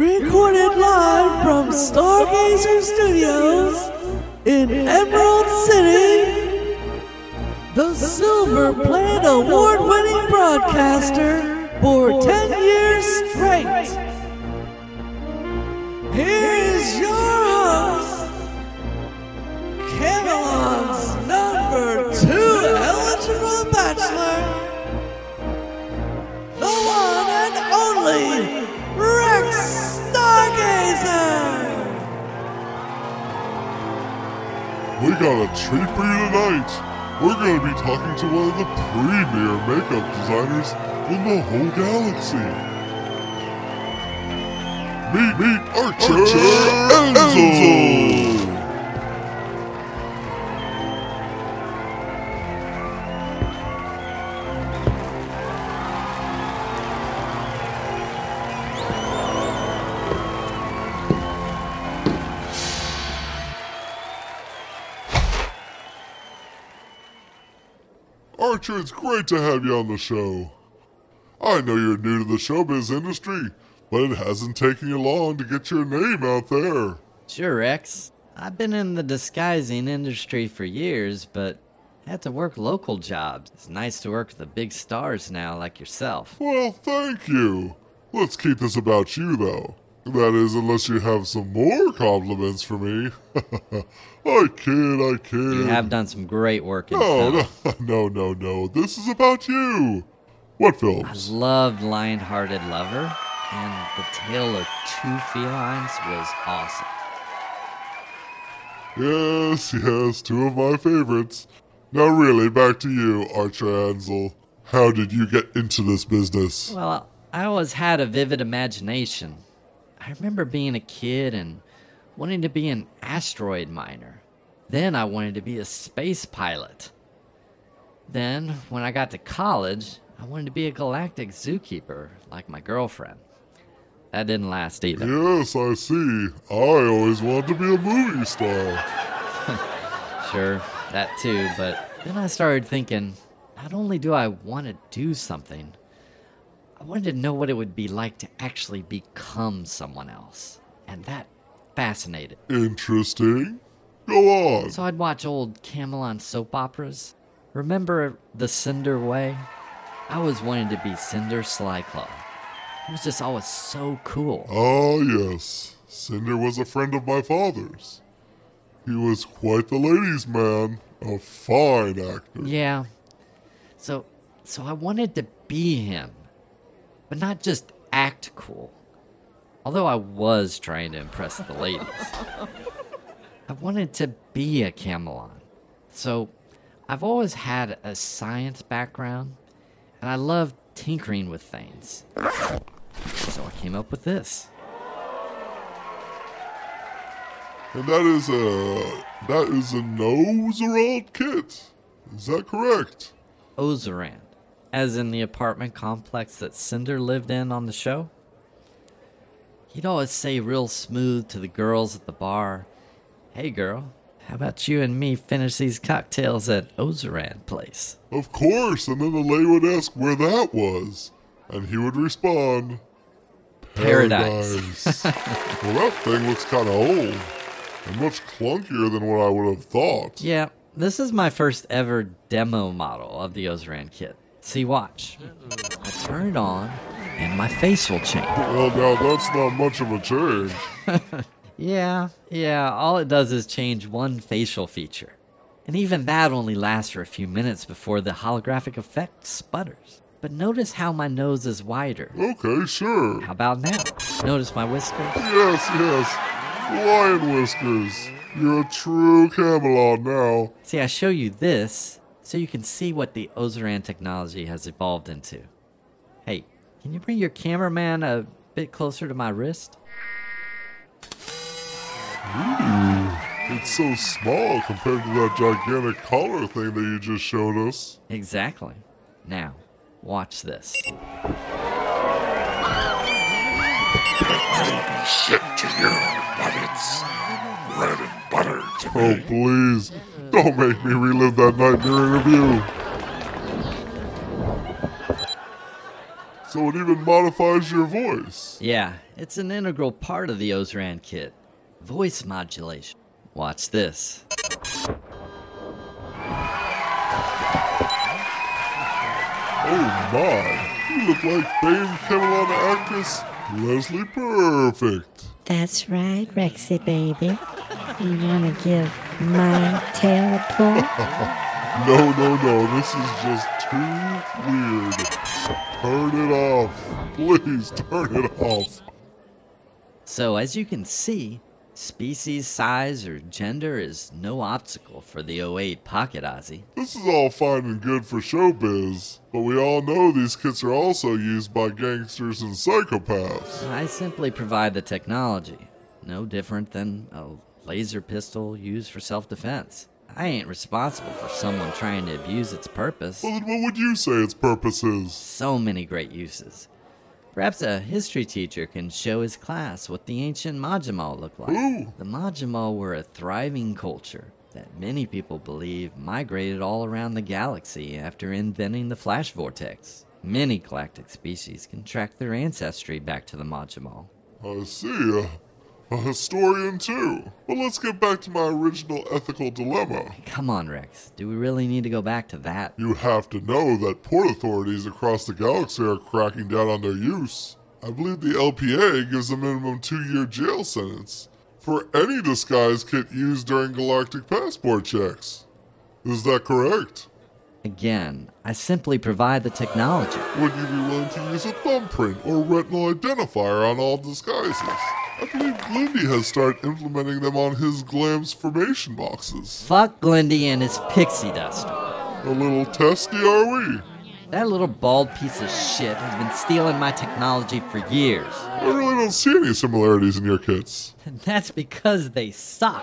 Recorded live from Stargazer Studios in Emerald City, the Silver Plate Award winning broadcaster for 10 years straight. We got a treat for you tonight. We're going to be talking to one of the premier makeup designers in the whole galaxy. Meet, meet Archer, Ansel. Archer, it's great to have you on the show. I know you're new to the showbiz industry, but it hasn't taken you long to get your name out there. Sure, Rex. I've been in the disguising industry for years, but had to work local jobs. It's nice to work with the big stars now, like yourself. Well, thank you. Let's keep this about you, though. That is, unless you have some more compliments for me. I kid, I kid. You have done some great work in No, film. no, no, no, no. This is about you. What films? I loved Lion-Hearted Lover, and The Tale of Two Felines was awesome. Yes, yes, two of my favorites. Now, really, back to you, Archer Ansel. How did you get into this business? Well, I always had a vivid imagination. I remember being a kid and wanting to be an asteroid miner. Then I wanted to be a space pilot. Then, when I got to college, I wanted to be a galactic zookeeper like my girlfriend. That didn't last either. Yes, I see. I always wanted to be a movie star. Sure, that too, but then I started thinking not only do I want to do something, I wanted to know what it would be like to actually become someone else. And that fascinated. Interesting. Go on. So I'd watch old Camelon soap operas. Remember The Cinder Way? I always wanted to be Cinder Slyclaw. It was just always so cool. Ah, yes. Cinder was a friend of my father's. He was quite the ladies' man, a fine actor. Yeah. So so I wanted to be him. But not just act cool. Although I was trying to impress the ladies. I wanted to be a Camelon. So I've always had a science background and I love tinkering with things. So I came up with this. And that is a that is a Noserald kit. Is that correct? Ozarand, as in the apartment complex that Cinder lived in on the show. He'd always say real smooth to the girls at the bar, Hey girl, how about you and me finish these cocktails at Ozaran place? Of course. And then the lady would ask where that was, and he would respond, Paradise. Paradise. well, that thing looks kind of old and much clunkier than what I would have thought. Yeah, this is my first ever demo model of the Ozaran kit. See, watch. I turn it on, and my face will change. Well, now that's not much of a change. Yeah, yeah, all it does is change one facial feature. And even that only lasts for a few minutes before the holographic effect sputters. But notice how my nose is wider. Okay, sure. How about now? Notice my whiskers? Yes, yes. Lion whiskers. You're a true Camelot now. See, I show you this so you can see what the Ozaran technology has evolved into. Hey, can you bring your cameraman a bit closer to my wrist? Ooh, It's so small compared to that gigantic collar thing that you just showed us. Exactly. Now, watch this. Shit to you, but it's bread and butter. Oh, please. Don't make me relive that nightmare interview. So it even modifies your voice. Yeah, it's an integral part of the Ozran kit. Voice modulation. Watch this. Oh my, you look like famed Camelot actress Leslie Perfect. That's right, Rexy baby. You want to give my tail a? No, no, no, this is just too weird. Turn it off. Please turn it off. So, as you can see, species, size, or gender is no obstacle for the 08 Pocket Ozzy. This is all fine and good for showbiz, but we all know these kits are also used by gangsters and psychopaths. I simply provide the technology, no different than a laser pistol used for self defense. I ain't responsible for someone trying to abuse its purpose. Well, then what would you say its purpose is? So many great uses. Perhaps a history teacher can show his class what the ancient Majima looked like. Ooh. The Majima were a thriving culture that many people believe migrated all around the galaxy after inventing the flash vortex. Many galactic species can track their ancestry back to the Majima. I see. Uh, A historian too. But let's get back to my original ethical dilemma. Come on, Rex. Do we really need to go back to that? You have to know that port authorities across the galaxy are cracking down on their use. I believe the LPA gives a minimum two year jail sentence for any disguise kit used during galactic passport checks. Is that correct? Again, I simply provide the technology. Would you be willing to use a thumbprint or retinal identifier on all disguises? I believe Glindy has started implementing them on his Glams formation boxes. Fuck Glindy and his pixie dust. A little testy, are we? That little bald piece of shit has been stealing my technology for years. I really don't see any similarities in your kits. And that's because they suck.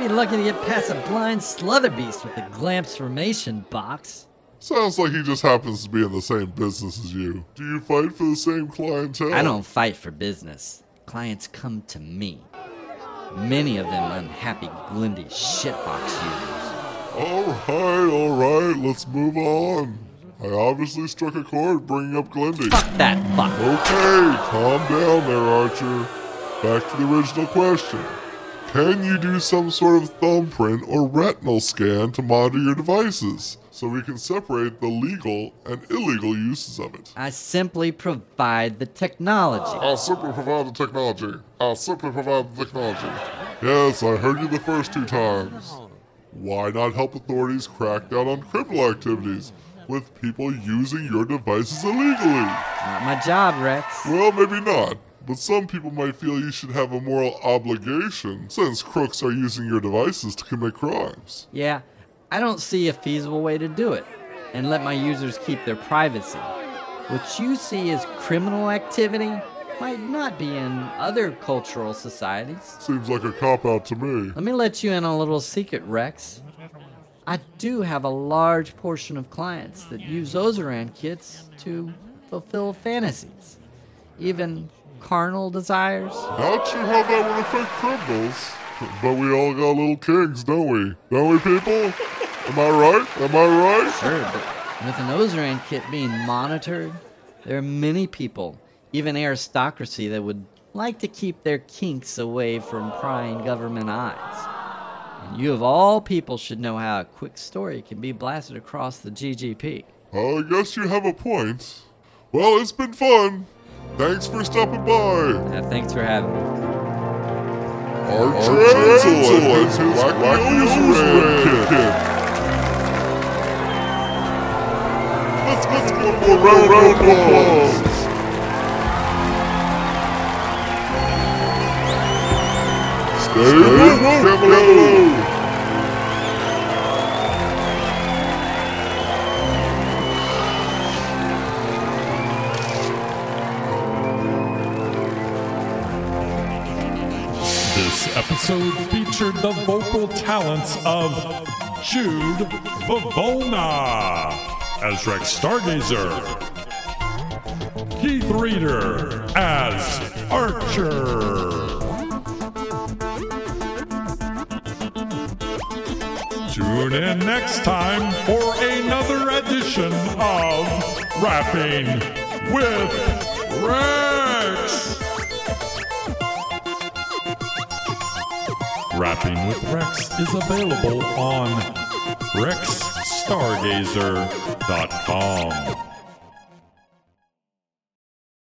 You'd be lucky to get past a blind slutherbeast with a Glamps formation box. Sounds like he just happens to be in the same business as you. Do you fight for the same clientele? I don't fight for business. Clients come to me. Many of them unhappy Glindy shitbox users. Oh, alright, alright, let's move on. I obviously struck a chord bringing up Glindy. Fuck that fuck. Okay, calm down there, Archer. Back to the original question. Can you do some sort of thumbprint or retinal scan to monitor your devices so we can separate the legal and illegal uses of it? I simply provide the technology. I'll simply provide the technology. I'll simply provide the technology. Yes, I heard you the first two times. Why not help authorities crack down on criminal activities with people using your devices illegally? Not my job, Rex. Well, maybe not. But some people might feel you should have a moral obligation since crooks are using your devices to commit crimes. Yeah, I don't see a feasible way to do it and let my users keep their privacy. What you see as criminal activity might not be in other cultural societies. Seems like a cop out to me. Let me let you in on a little secret, Rex. I do have a large portion of clients that use Ozaran kits to fulfill fantasies, even carnal desires. Not sure how that would affect criminals. But we all got little kings, don't we? Don't we, people? Am I right? Am I right? Sure, but with an Ozaran kit being monitored, there are many people, even aristocracy, that would like to keep their kinks away from prying government eyes. And you, of all people, should know how a quick story can be blasted across the GGP. I guess you have a point. Well, it's been fun. Thanks for stopping by. Uh, thanks for having me. Archer Ansel and his Wacky Ozaran let's go for a round, round applause. Stay woke, Camelot. This episode featured the vocal talents of Jude Vavona as Rex Stargazer, Keith Reader as Archer, Tune in next time for another edition of Rapping with Rex. Rapping with Rex is available on rexstargazer.com.